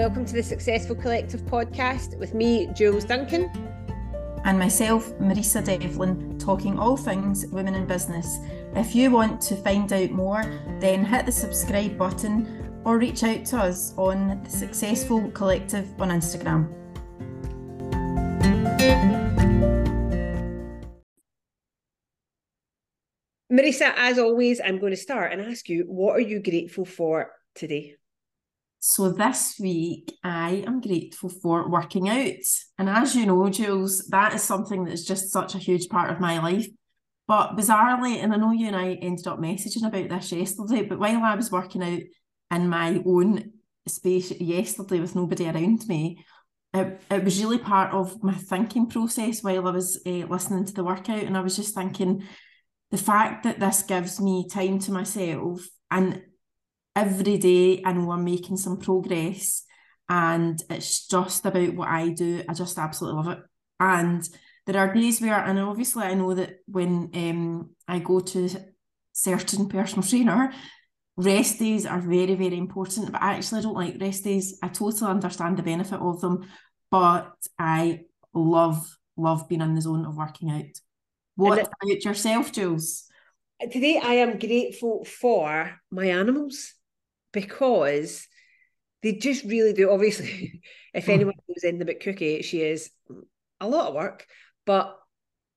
welcome to the Successful Collective podcast with me, Jules Duncan. And myself, Marisa Devlin, talking all things women in business. If you want to find out more, then hit the subscribe button or reach out to us on the Successful Collective on Instagram. Marisa, as always, I'm going to start and ask you, what are you grateful for today? So this week, I am grateful for working out. And as you know, Jules, that is something that's just such a huge part of my life. But bizarrely, and I know you and I ended up messaging about this yesterday, but while I was working out in my own space yesterday with nobody around me, it, it was really part of my thinking process while I was uh, listening to the workout. And I was just thinking the fact that this gives me time to myself and every day I know I'm making some progress and it's just about what I do. I just absolutely love it. And there are days where, and obviously I know that when um, I go to certain personal trainer, rest days are very, very important. But I actually don't like rest days. I totally understand the benefit of them, but I love, love being in the zone of working out. What about yourself, Jules? Today I am grateful for my animals because they just really do. Obviously, if hmm. anyone knows anything about Cookie, she is a lot of work, but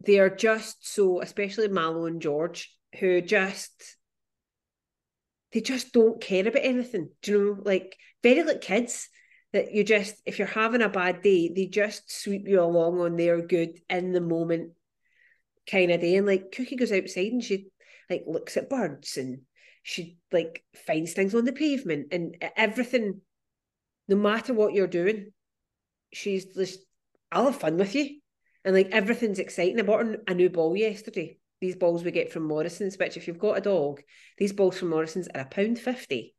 they are just so, especially Mallow and George, who just they just don't care about anything. Do you know, like very like kids that you just if you're having a bad day, they just sweep you along on their good in the moment kind of day. And like Cookie goes outside and she like looks at birds and she like finds things on the pavement and everything no matter what you're doing she's just i'll have fun with you. And like everything's exciting i bought a new ball yesterday. These balls we get from morrison's which if you've got a dog these balls from morrison's are a pound 50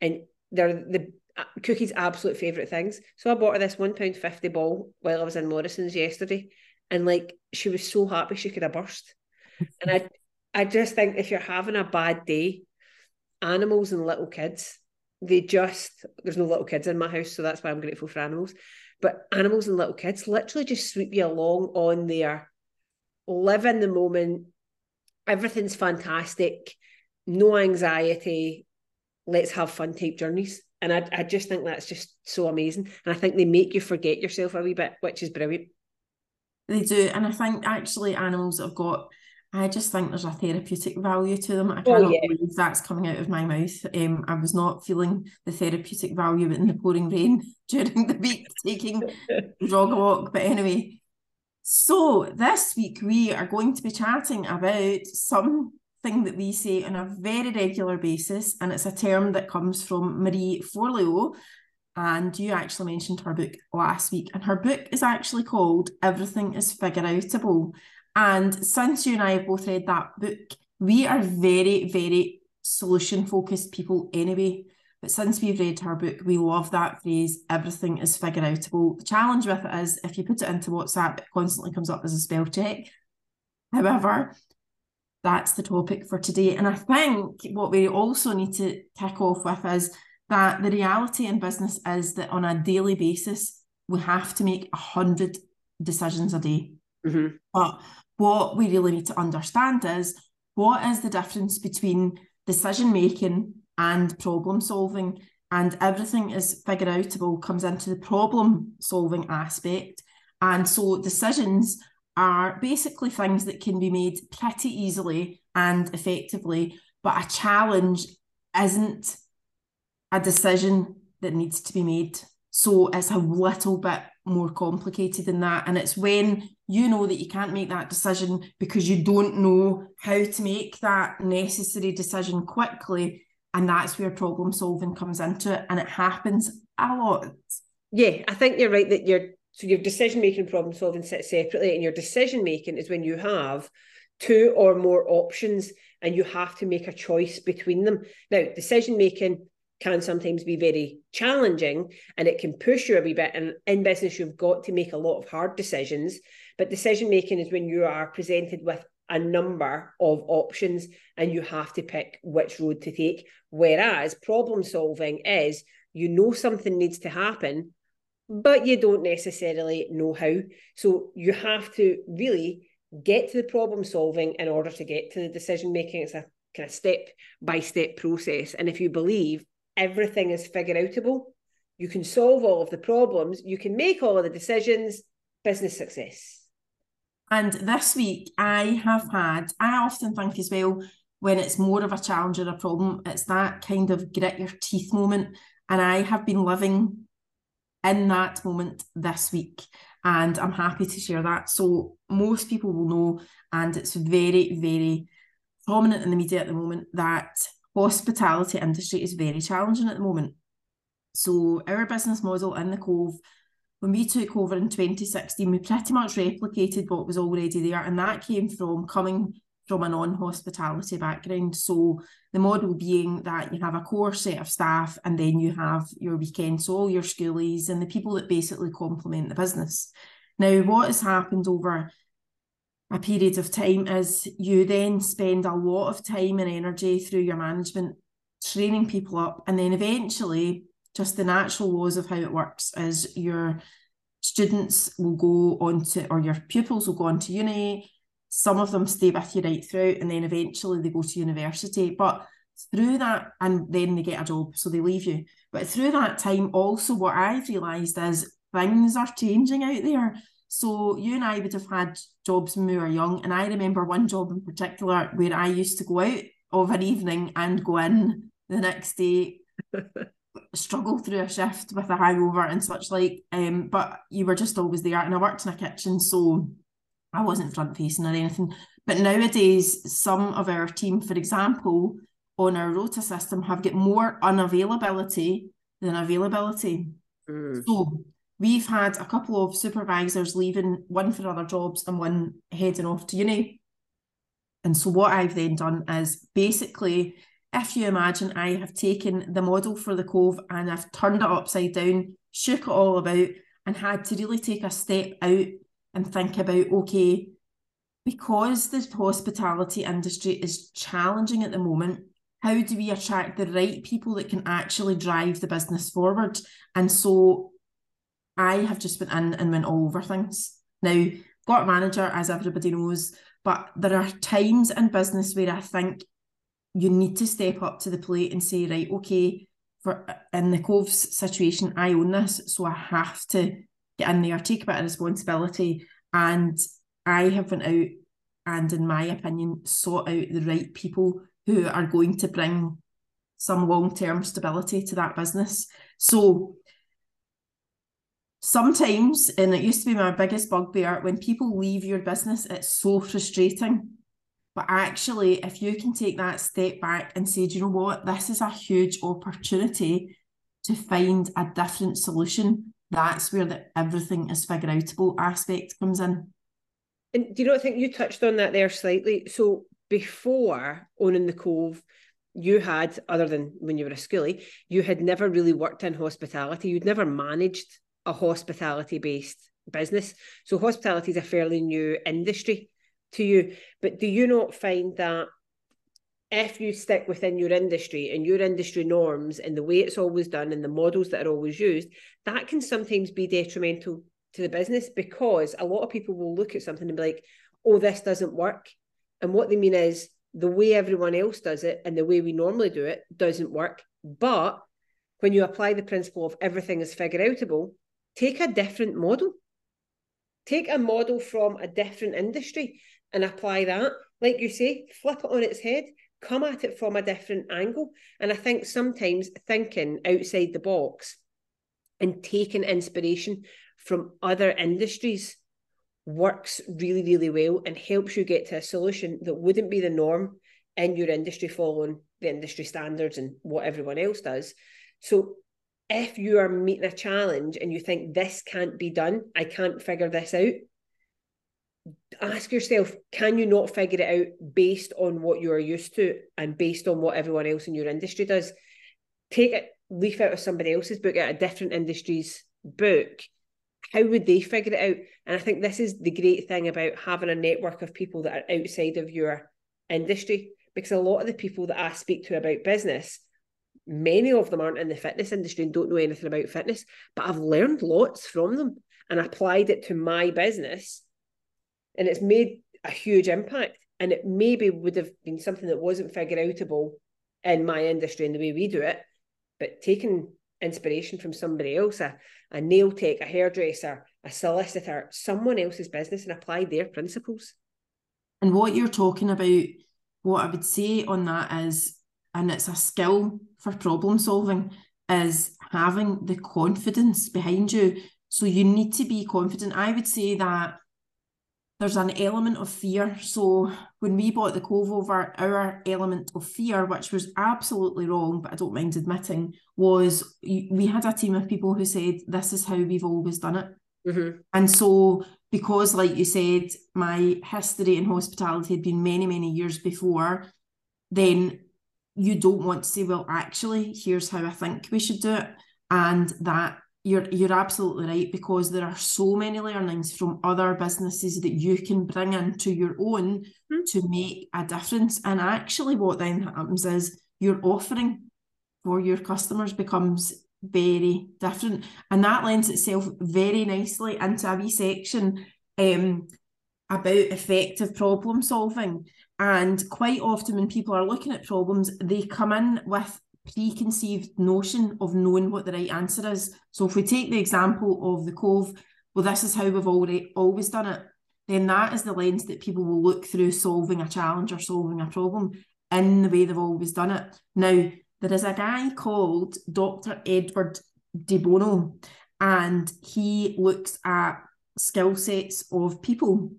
and they're the uh, cookie's absolute favorite things. So i bought her this one pound 50 ball while i was in morrison's yesterday. And like she was so happy she could have burst. And i I just think if you're having a bad day, animals and little kids, they just there's no little kids in my house, so that's why I'm grateful for animals. But animals and little kids literally just sweep you along on there, live in the moment. Everything's fantastic, no anxiety. Let's have fun type journeys. And I, I just think that's just so amazing. And I think they make you forget yourself a wee bit, which is brilliant. They do. And I think actually animals have got I just think there's a therapeutic value to them. I oh, cannot oh, yeah. believe that's coming out of my mouth. Um, I was not feeling the therapeutic value in the pouring rain during the week taking dog walk. But anyway, so this week we are going to be chatting about something that we say on a very regular basis, and it's a term that comes from Marie Forleo. And you actually mentioned her book last week, and her book is actually called Everything is Figure Outable. And since you and I have both read that book, we are very, very solution focused people anyway. But since we've read her book, we love that phrase, everything is figure outable. The challenge with it is if you put it into WhatsApp, it constantly comes up as a spell check. However, that's the topic for today. And I think what we also need to kick off with is that the reality in business is that on a daily basis, we have to make a hundred decisions a day. Mm-hmm. But what we really need to understand is what is the difference between decision making and problem solving? And everything is figure outable comes into the problem solving aspect. And so decisions are basically things that can be made pretty easily and effectively but a challenge isn't a decision that needs to be made so it's a little bit more complicated than that. And it's when you know that you can't make that decision because you don't know how to make that necessary decision quickly. And that's where problem solving comes into it. And it happens a lot. Yeah, I think you're right that your so your decision making problem solving sit separately, and your decision making is when you have two or more options and you have to make a choice between them. Now, decision making can sometimes be very challenging and it can push you a bit. And in business, you've got to make a lot of hard decisions. But decision making is when you are presented with a number of options and you have to pick which road to take. Whereas problem solving is you know something needs to happen, but you don't necessarily know how. So you have to really get to the problem solving in order to get to the decision making. It's a kind of step by step process. And if you believe everything is figure outable, you can solve all of the problems, you can make all of the decisions, business success. And this week, I have had, I often think as well, when it's more of a challenge or a problem, it's that kind of grit your teeth moment. And I have been living in that moment this week. And I'm happy to share that. So, most people will know, and it's very, very prominent in the media at the moment, that hospitality industry is very challenging at the moment. So, our business model in the Cove, when we took over in 2016, we pretty much replicated what was already there. And that came from coming from a non-hospitality background. So the model being that you have a core set of staff and then you have your weekends, so all your schoolies and the people that basically complement the business. Now, what has happened over a period of time is you then spend a lot of time and energy through your management training people up and then eventually just the natural laws of how it works is your students will go on to or your pupils will go on to uni some of them stay with you right through and then eventually they go to university. But through that, and then they get a job, so they leave you. But through that time, also what I've realised is things are changing out there. So you and I would have had jobs when we were young, and I remember one job in particular where I used to go out of an evening and go in the next day, struggle through a shift with a hangover and such like. Um, but you were just always there, and I worked in a kitchen, so I wasn't front facing or anything. But nowadays, some of our team, for example, on our rota system have got more unavailability than availability. Mm. So we've had a couple of supervisors leaving, one for other jobs and one heading off to uni. And so what I've then done is basically, if you imagine I have taken the model for the Cove and I've turned it upside down, shook it all about, and had to really take a step out and think about okay, because the hospitality industry is challenging at the moment, how do we attract the right people that can actually drive the business forward? And so I have just been in and went all over things. Now, got a manager, as everybody knows, but there are times in business where I think you need to step up to the plate and say, right, okay, for uh, in the Cove's situation, I own this, so I have to get in there, take a bit of responsibility. And I have went out and, in my opinion, sought out the right people who are going to bring some long term stability to that business. So sometimes, and it used to be my biggest bugbear, when people leave your business, it's so frustrating. But actually, if you can take that step back and say, do you know what, this is a huge opportunity to find a different solution that's where the everything is figure outable aspect comes in. And do you not think you touched on that there slightly? So before owning the Cove, you had, other than when you were a schoolie, you had never really worked in hospitality. You'd never managed a hospitality based business. So hospitality is a fairly new industry to you. But do you not find that if you stick within your industry and your industry norms and the way it's always done and the models that are always used, that can sometimes be detrimental to the business because a lot of people will look at something and be like, oh, this doesn't work. And what they mean is the way everyone else does it and the way we normally do it doesn't work. But when you apply the principle of everything is figure outable, take a different model. Take a model from a different industry and apply that. Like you say, flip it on its head come at it from a different angle. And I think sometimes thinking outside the box and taking inspiration from other industries works really, really well and helps you get to a solution that wouldn't be the norm in your industry following the industry standards and what everyone else does. So if you are meeting a challenge and you think this can't be done, I can't figure this out, ask yourself can you not figure it out based on what you are used to and based on what everyone else in your industry does? Take a leaf out of somebody else's book out a different industry's book. How would they figure it out? And i think this is the great thing about having a network of people that are outside of your industry because a lot of the people that i speak to about business many of them aren't in the fitness industry and don't know anything about fitness, but I've learned lots from them and applied it to my business. And it's made a huge impact. And it maybe would have been something that wasn't figure outable in my industry and the way we do it, but taking inspiration from somebody else, a, a nail tech, a hairdresser, a solicitor, someone else's business and apply their principles. And what you're talking about, what I would say on that is, and it's a skill for problem solving, is having the confidence behind you. So you need to be confident. I would say that there's an element of fear. So when we bought the Cove over, our element of fear, which was absolutely wrong, but I don't mind admitting, was we had a team of people who said, This is how we've always done it. Mm-hmm. And so, because, like you said, my history in hospitality had been many, many years before, then you don't want to say, Well, actually, here's how I think we should do it. And that you're you're absolutely right because there are so many learnings from other businesses that you can bring into your own mm-hmm. to make a difference. And actually, what then happens is your offering for your customers becomes very different, and that lends itself very nicely into a wee section um, about effective problem solving. And quite often, when people are looking at problems, they come in with preconceived notion of knowing what the right answer is. So if we take the example of the cove, well, this is how we've already always done it, then that is the lens that people will look through solving a challenge or solving a problem in the way they've always done it. Now, there is a guy called Dr. Edward de Bono, and he looks at skill sets of people.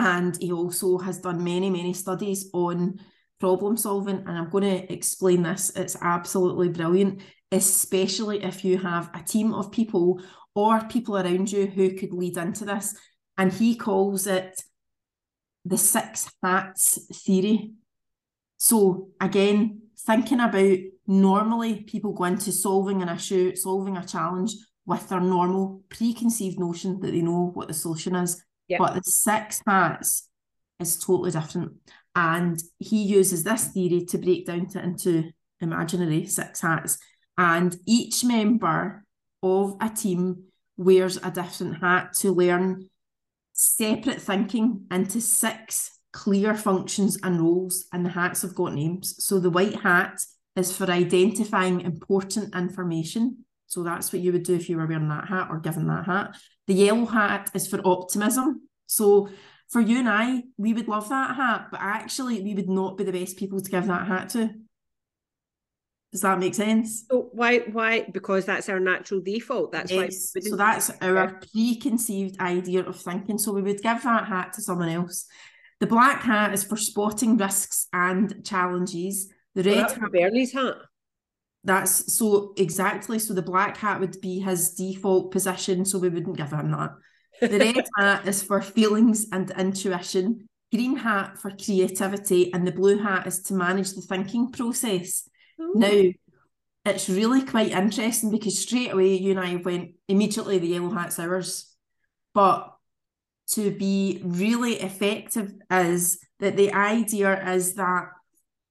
And he also has done many, many studies on problem solving. And I'm going to explain this. It's absolutely brilliant, especially if you have a team of people or people around you who could lead into this. And he calls it the six hats theory. So, again, thinking about normally people go into solving an issue, solving a challenge with their normal preconceived notion that they know what the solution is. But the six hats is totally different. And he uses this theory to break down to, into imaginary six hats. And each member of a team wears a different hat to learn separate thinking into six clear functions and roles, and the hats have got names. So the white hat is for identifying important information. So that's what you would do if you were wearing that hat or given that hat. The yellow hat is for optimism. So for you and I, we would love that hat, but actually, we would not be the best people to give that hat to. Does that make sense? So why why because that's our natural default. That's yes. why so that's our preconceived idea of thinking. So we would give that hat to someone else. The black hat is for spotting risks and challenges. The red well, hat Bernie's hat. That's so exactly. So the black hat would be his default position. So we wouldn't give him that. The red hat is for feelings and intuition, green hat for creativity, and the blue hat is to manage the thinking process. Ooh. Now, it's really quite interesting because straight away you and I went immediately the yellow hat's ours. But to be really effective is that the idea is that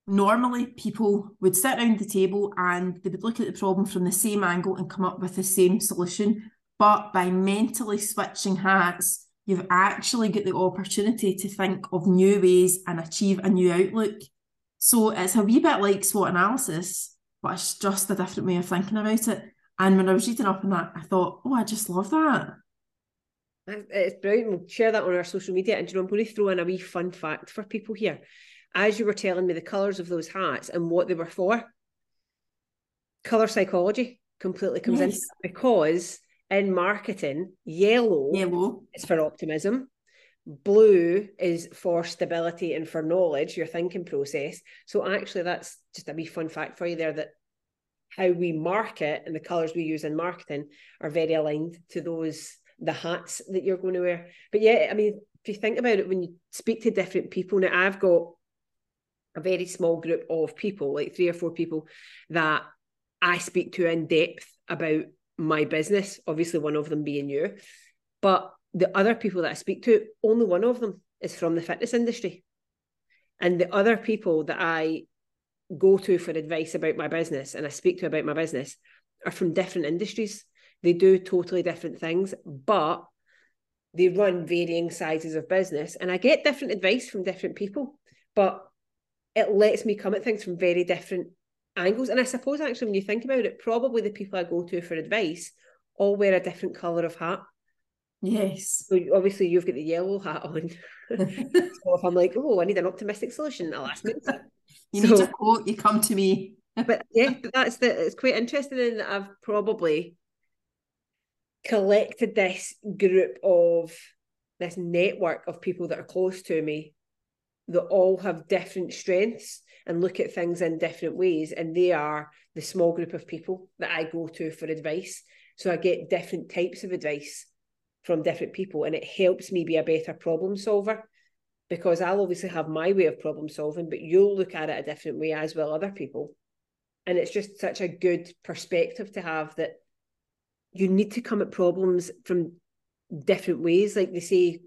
normally people would sit around the table and they would look at the problem from the same angle and come up with the same solution. But by mentally switching hats, you've actually got the opportunity to think of new ways and achieve a new outlook. So it's a wee bit like SWOT analysis, but it's just a different way of thinking about it. And when I was reading up on that, I thought, oh, I just love that. It's brilliant. We'll share that on our social media. And you know, I'm going to throw in a wee fun fact for people here. As you were telling me the colours of those hats and what they were for, colour psychology completely comes yes. in because in marketing, yellow, yellow is for optimism. Blue is for stability and for knowledge, your thinking process. So actually, that's just a wee fun fact for you there that how we market and the colours we use in marketing are very aligned to those the hats that you're going to wear. But yeah, I mean, if you think about it, when you speak to different people, now I've got a very small group of people, like three or four people that I speak to in depth about my business, obviously one of them being you. But the other people that I speak to, only one of them is from the fitness industry. And the other people that I go to for advice about my business and I speak to about my business are from different industries. They do totally different things, but they run varying sizes of business. And I get different advice from different people, but it lets me come at things from very different angles. And I suppose actually when you think about it, probably the people I go to for advice all wear a different colour of hat. Yes. So obviously you've got the yellow hat on. so if I'm like, oh, I need an optimistic solution, I'll ask. You so, need a quote, you come to me. but yeah, that's the it's quite interesting in that I've probably collected this group of this network of people that are close to me that all have different strengths and look at things in different ways. And they are the small group of people that I go to for advice. So I get different types of advice from different people, and it helps me be a better problem solver because I'll obviously have my way of problem solving, but you'll look at it a different way as well, other people. And it's just such a good perspective to have that you need to come at problems from different ways. Like they say,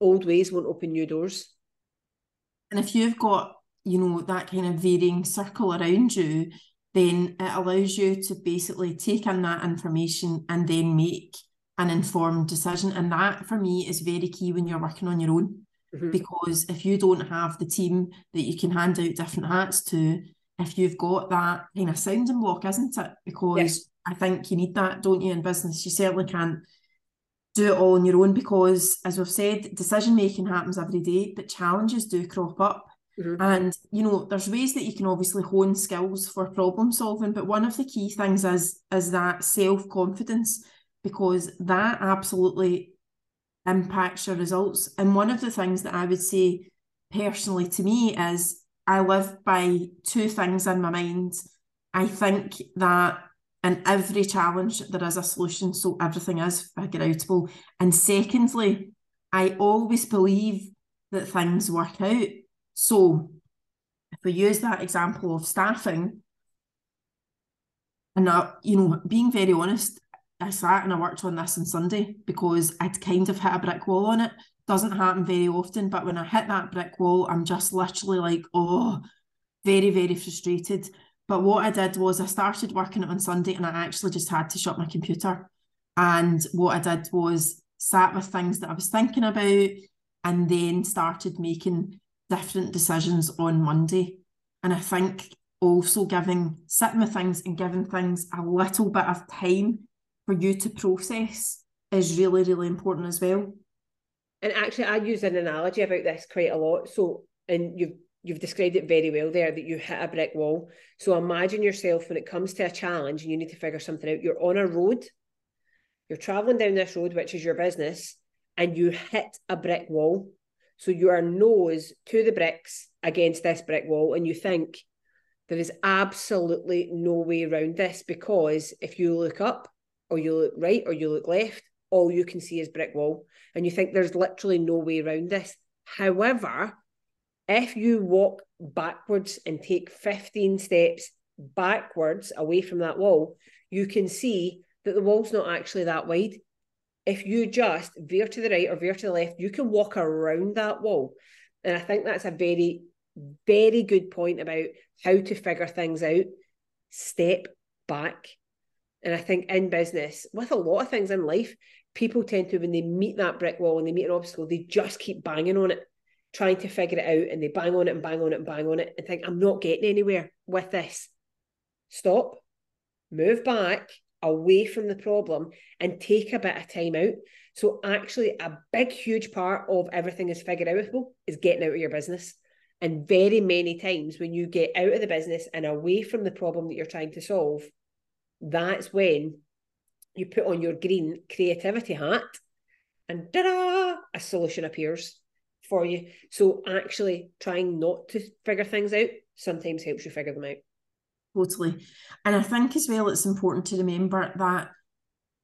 old ways won't open new doors. And if you've got, you know, that kind of varying circle around you, then it allows you to basically take in that information and then make an informed decision. And that for me is very key when you're working on your own. Mm-hmm. Because if you don't have the team that you can hand out different hats to, if you've got that kind of sounding block, isn't it? Because yes. I think you need that, don't you, in business? You certainly can't do it all on your own because, as we've said, decision making happens every day, but challenges do crop up. Mm-hmm. And you know, there's ways that you can obviously hone skills for problem solving, but one of the key things is is that self confidence because that absolutely impacts your results. And one of the things that I would say personally to me is I live by two things in my mind. I think that in every challenge there is a solution, so everything is figure outable. And secondly, I always believe that things work out. So if we use that example of staffing, and uh, you know, being very honest, I sat and I worked on this on Sunday because I'd kind of hit a brick wall on it. Doesn't happen very often, but when I hit that brick wall, I'm just literally like, oh, very, very frustrated. But what I did was I started working on Sunday and I actually just had to shut my computer. And what I did was sat with things that I was thinking about and then started making different decisions on Monday. And I think also giving, sitting with things and giving things a little bit of time for you to process is really, really important as well. And actually, I use an analogy about this quite a lot. So, and you've you've described it very well there that you hit a brick wall. So imagine yourself when it comes to a challenge and you need to figure something out. You're on a road, you're traveling down this road, which is your business, and you hit a brick wall. So you are nose to the bricks against this brick wall, and you think there is absolutely no way around this because if you look up, or you look right or you look left, all you can see is brick wall. And you think there's literally no way around this. However, if you walk backwards and take 15 steps backwards away from that wall, you can see that the wall's not actually that wide. If you just veer to the right or veer to the left, you can walk around that wall. And I think that's a very, very good point about how to figure things out. Step back and I think in business, with a lot of things in life, people tend to, when they meet that brick wall and they meet an obstacle, they just keep banging on it, trying to figure it out. And they bang on it and bang on it and bang on it and think, I'm not getting anywhere with this. Stop, move back away from the problem and take a bit of time out. So, actually, a big, huge part of everything is figure outable is getting out of your business. And very many times when you get out of the business and away from the problem that you're trying to solve, that's when you put on your green creativity hat and ta-da, a solution appears for you. So actually trying not to figure things out sometimes helps you figure them out. Totally. And I think as well it's important to remember that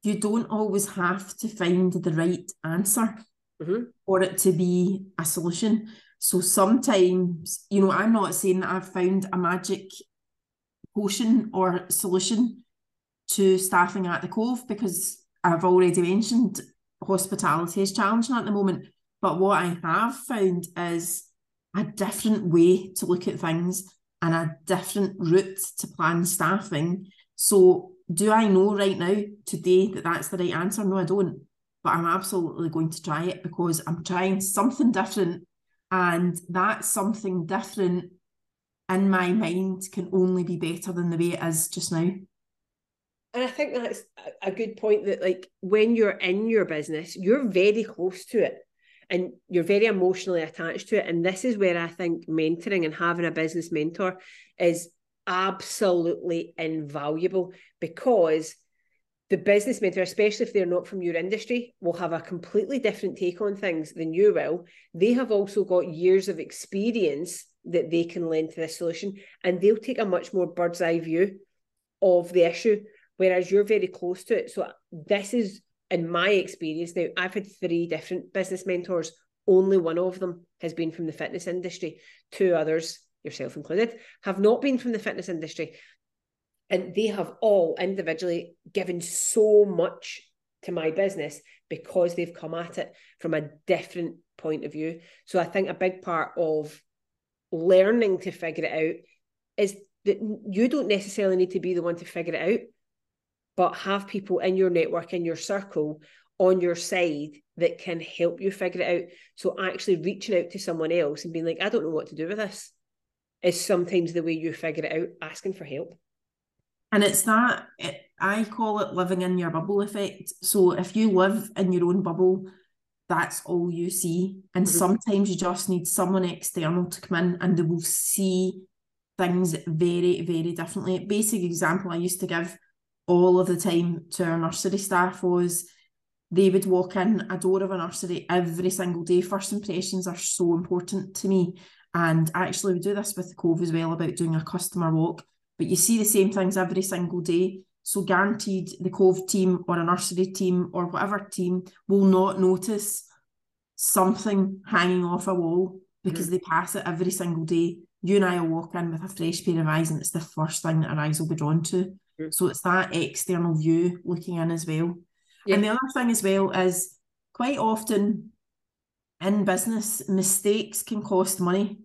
you don't always have to find the right answer mm-hmm. for it to be a solution. So sometimes, you know, I'm not saying that I've found a magic potion or solution to staffing at the Cove because I've already mentioned hospitality is challenging at the moment. But what I have found is a different way to look at things. and a different route to plan staffing. So, do I know right now, today, that that's the right answer? No, I don't. But I'm absolutely going to try it because I'm trying something different. And that something different in my mind can only be better than the way it is just now. And I think that's a good point that, like, when you're in your business, you're very close to it and you're very emotionally attached to it. And this is where I think mentoring and having a business mentor is absolutely invaluable because the business mentor, especially if they're not from your industry, will have a completely different take on things than you will. They have also got years of experience that they can lend to this solution, and they'll take a much more bird's eye view of the issue, whereas you're very close to it. So, this is in my experience now, I've had three different business mentors. Only one of them has been from the fitness industry. Two others, yourself included, have not been from the fitness industry. And they have all individually given so much to my business because they've come at it from a different point of view. So I think a big part of learning to figure it out is that you don't necessarily need to be the one to figure it out but have people in your network, in your circle, on your side that can help you figure it out. So actually reaching out to someone else and being like, I don't know what to do with this is sometimes the way you figure it out, asking for help. And it's that it, I call it living in your bubble effect. So if you live in your own bubble, that's all you see. And mm-hmm. sometimes you just need someone external to come in and they will see things very, very differently. A basic example I used to give all of the time to our nursery staff was they would walk in a door of a nursery every single day. First impressions are so important to me. And actually, we do this with the Cove as well about doing a customer walk. But you see the same things every single day. So, guaranteed, the Cove team or a nursery team or whatever team will not notice something hanging off a wall because mm-hmm. they pass it every single day. You and I will walk in with a fresh pair of eyes, and it's the first thing that our eyes will be drawn to. So it's that external view looking in as well. Yeah. And the other thing as well is quite often in business, mistakes can cost money.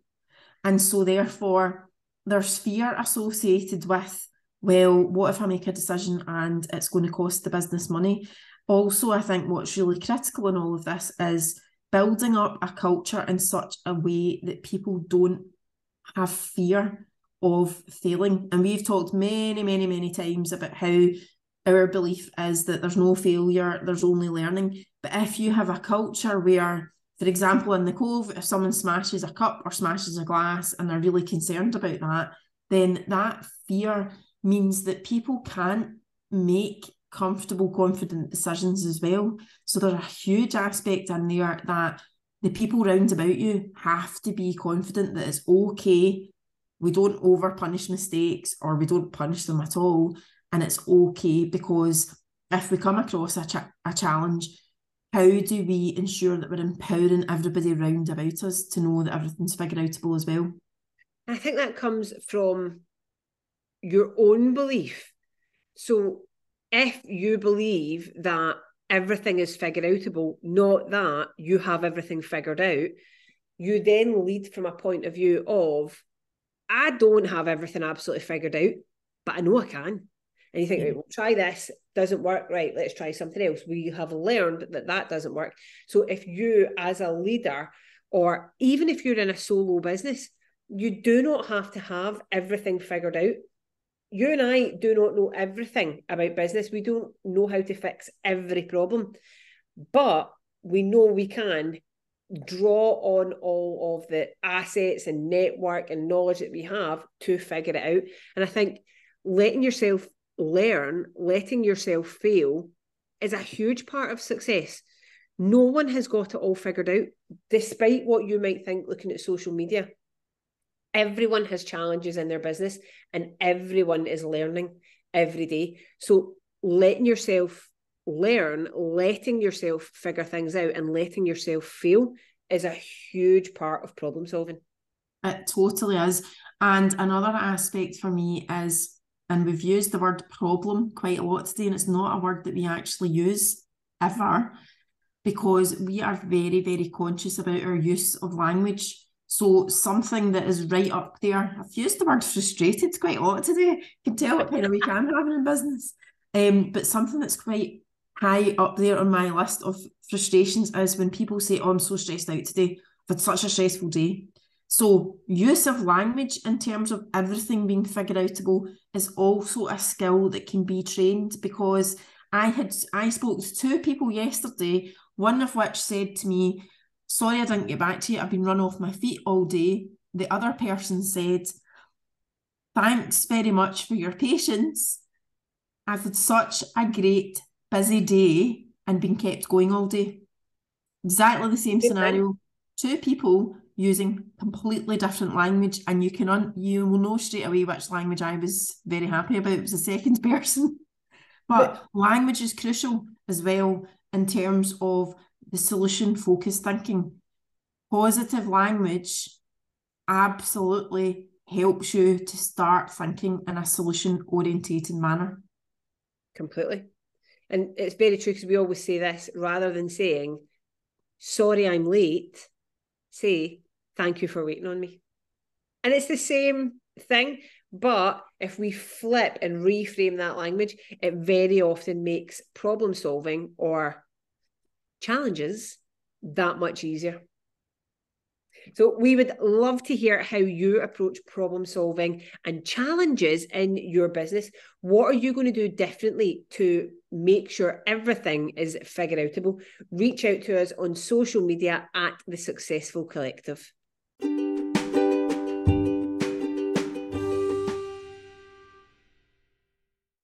And so therefore there's fear associated with, well, what if I make a decision and it's going to cost the business money? Also, I think what's really critical in all of this is building up a culture in such a way that people don't have fear of failing. And we've talked many, many, many times about how our belief is that there's no failure, there's only learning. But if you have a culture where, for example, in the Cove, if someone smashes a cup or smashes a glass and they're really concerned about that, then that fear means that people can't make comfortable, confident decisions as well. So there's a huge aspect in there that the people round about you have to be confident that it's okay we don't over punish mistakes or we don't punish them at all. And it's okay because if we come across a, a challenge how do we ensure that we're empowering everybody around about us to know that everything's figure outable as well? I think that comes from your own belief. So if you believe that everything is figure outable not that you have everything figured out you then lead from a point of view of I don't have everything absolutely figured out, but I know I can. And you think, yeah. right, we'll try this, doesn't work, right, let's try something else. We have learned that that doesn't work. So if you, as a leader, or even if you're in a solo business, you do not have to have everything figured out. You and I do not know everything about business. We don't know how to fix every problem, but we know we can draw on all of the assets and network and knowledge that we have to figure it out. And I think letting yourself learn, letting yourself fail is a huge part of success. No one has got it all figured out, despite what you might think looking at social media. Everyone has challenges in their business and everyone is learning every day. So letting yourself learn, letting yourself figure things out and letting yourself feel is a huge part of problem solving. It totally is. And another aspect for me is, and we've used the word problem quite a lot today, and it's not a word that we actually use ever because we are very, very conscious about our use of language. So something that is right up there. I've used the word frustrated quite a lot today. You can tell what kind of week I'm having in business. Um, but something that's quite high up there on my list of frustrations is when people say, Oh, I'm so stressed out today. I've had such a stressful day. So, use of language in terms of everything being figure outable is also a skill that can be trained because I had I spoke to two people yesterday, one of which said to me, Sorry I didn't get back to you. I've been run off my feet all day. The other person said, Thanks very much for your patience. I've had such a great busy day and been kept going all day. Exactly the same scenario. Two people using completely different language, and you can un- you will know straight away which language I was very happy about. It was the second person. But, but language is crucial as well in terms of the solution focused thinking. Positive language absolutely helps you to start thinking in a solution orientated manner. Completely. And it's very true because we always say this rather than saying, sorry, I'm late, say, thank you for waiting on me. And it's the same thing. But if we flip and reframe that language, it very often makes problem solving or challenges that much easier. So we would love to hear how you approach problem solving and challenges in your business. What are you going to do differently to make sure everything is figure outable? Reach out to us on social media at the Successful Collective.